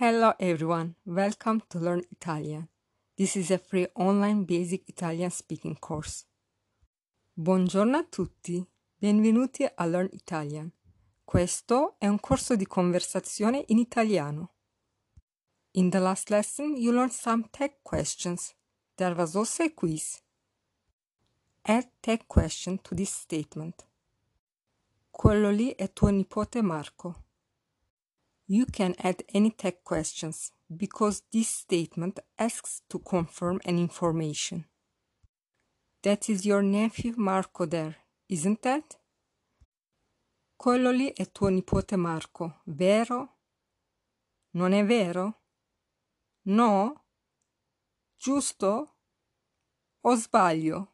Hello everyone, welcome to Learn Italian. This is a free online basic Italian speaking course. Buongiorno a tutti, benvenuti a Learn Italian. Questo è un corso di conversazione in italiano. In the last lesson, you learned some tech questions. There was also a quiz. Add tech question to this statement. Quello lì è tuo nipote Marco. You can add any tag questions because this statement asks to confirm an information. That is your nephew Marco there, isn't that? Quello lì è tuo nipote Marco, vero? Non è vero? No? Giusto? O sbaglio?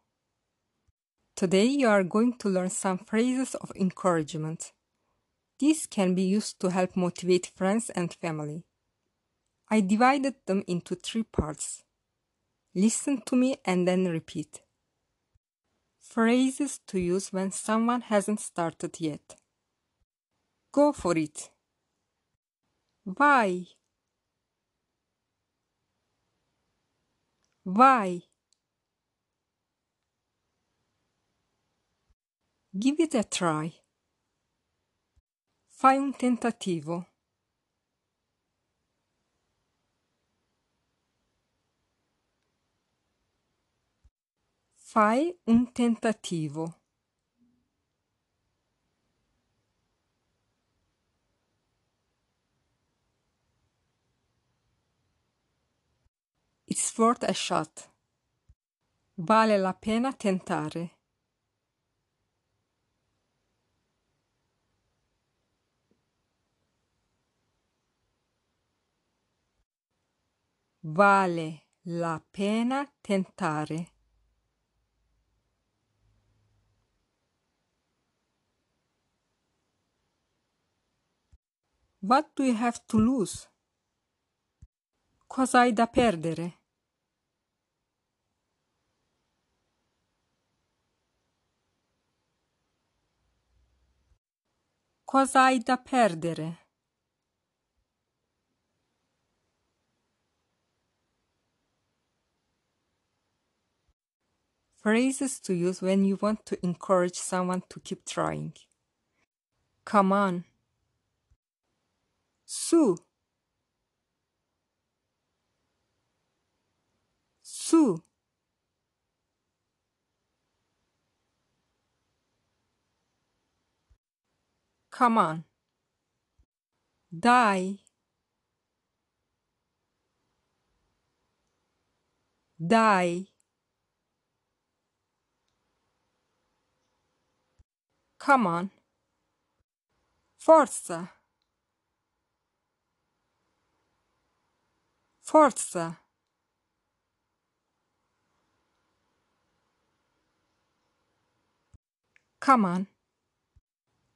Today you are going to learn some phrases of encouragement. These can be used to help motivate friends and family. I divided them into three parts. Listen to me and then repeat. Phrases to use when someone hasn't started yet. Go for it. Why? Vai. Give it a try. Fai un tentativo. Fai un tentativo. It's worth a shot. Vale la pena tentare. Vale la pena tentare. What do you have to lose? Cosa hai da perdere? Cosa hai da perdere? Phrases to use when you want to encourage someone to keep trying. Come on. Su. Su. Come on. Die. Dai. Come on. Forza. Forza. Come on.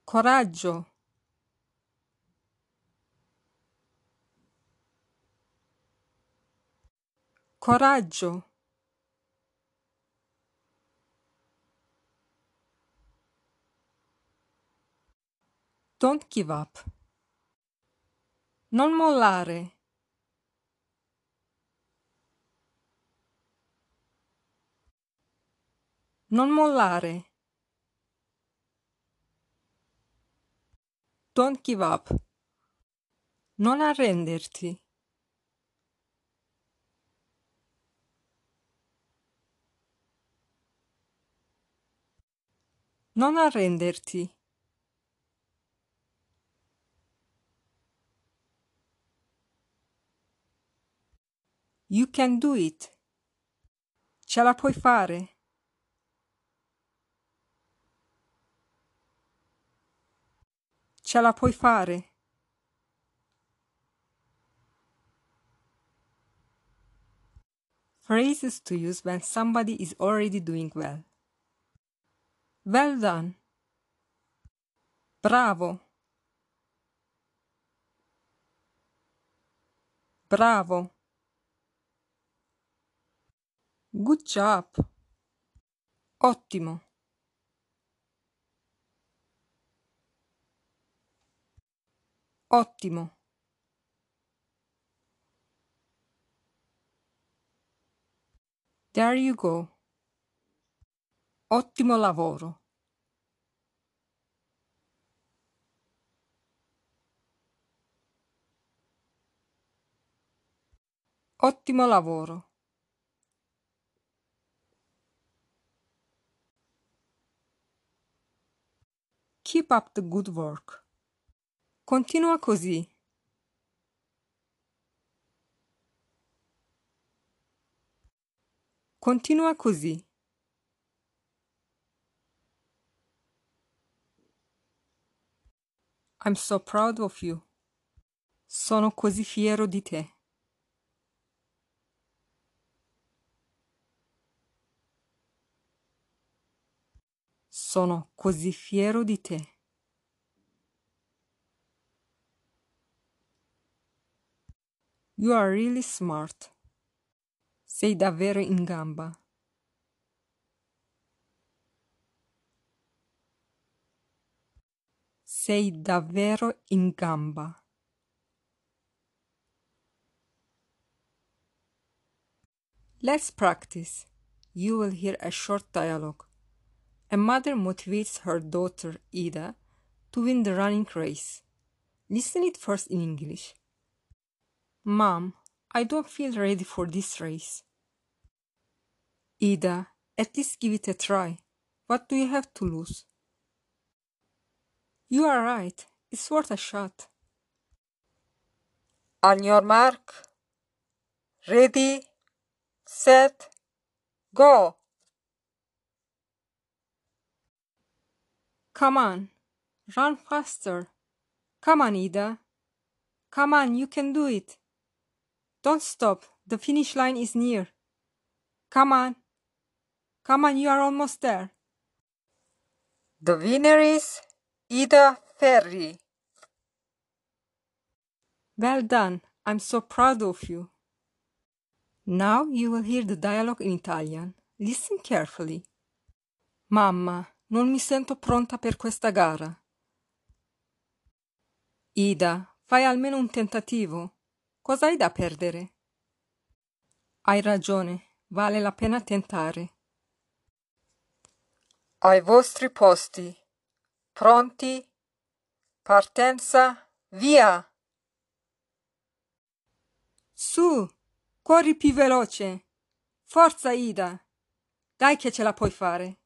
Coraggio. Coraggio. Don't give up. Non mollare. Non mollare. Don't give up. Non arrenderti. Non arrenderti. You can do it. Ce la puoi fare. Ce la puoi fare. Phrases to use when somebody is already doing well. Well done. Bravo. Bravo. Good job! Ottimo! Ottimo! There you go. Ottimo lavoro. Ottimo lavoro. Keep up the good work. Continua così. Continua così. I'm so proud of you. Sono così fiero di te. Sono così fiero di te. You are really smart. Sei davvero in gamba. Sei davvero in gamba. Let's practice. You will hear a short dialogue. A mother motivates her daughter Ida to win the running race. Listen it first in English. Mom, I don't feel ready for this race. Ida, at least give it a try. What do you have to lose? You are right. It's worth a shot. On your mark. Ready. Set. Go. Come on. Run faster. Come on, Ida. Come on, you can do it. Don't stop. The finish line is near. Come on. Come on, you are almost there. The winner is Ida Ferry. Well done. I'm so proud of you. Now you will hear the dialogue in Italian. Listen carefully. Mamma, non mi sento pronta per questa gara. Ida, fai almeno un tentativo. Cosa hai da perdere? Hai ragione, vale la pena tentare. Ai vostri posti. Pronti? Partenza? Via! Su, corri più veloce. Forza, Ida. Dai che ce la puoi fare.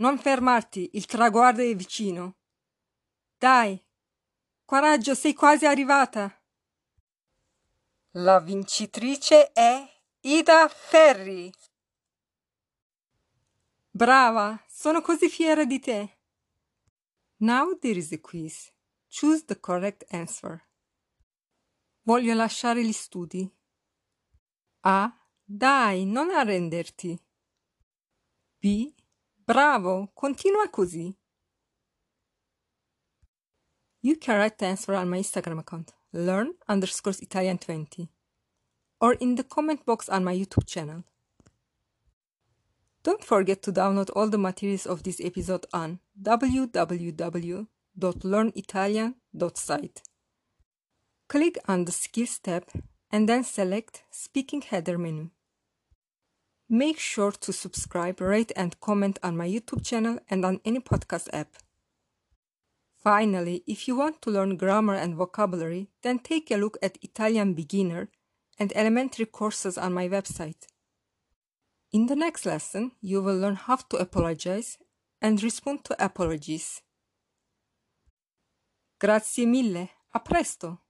Non fermarti, il traguardo è vicino. Dai. Coraggio, sei quasi arrivata. La vincitrice è Ida Ferri. Brava, sono così fiera di te. Now there is a quiz. Choose the correct answer. Voglio lasciare gli studi. A. Dai, non arrenderti. B. Bravo, continua così. You can write the answer on my Instagram account learn underscores Italian 20 or in the comment box on my YouTube channel. Don't forget to download all the materials of this episode on www.learnitalian.site. Click on the Skills tab and then select Speaking Header menu. Make sure to subscribe, rate, and comment on my YouTube channel and on any podcast app. Finally, if you want to learn grammar and vocabulary, then take a look at Italian beginner and elementary courses on my website. In the next lesson, you will learn how to apologize and respond to apologies. Grazie mille, a presto!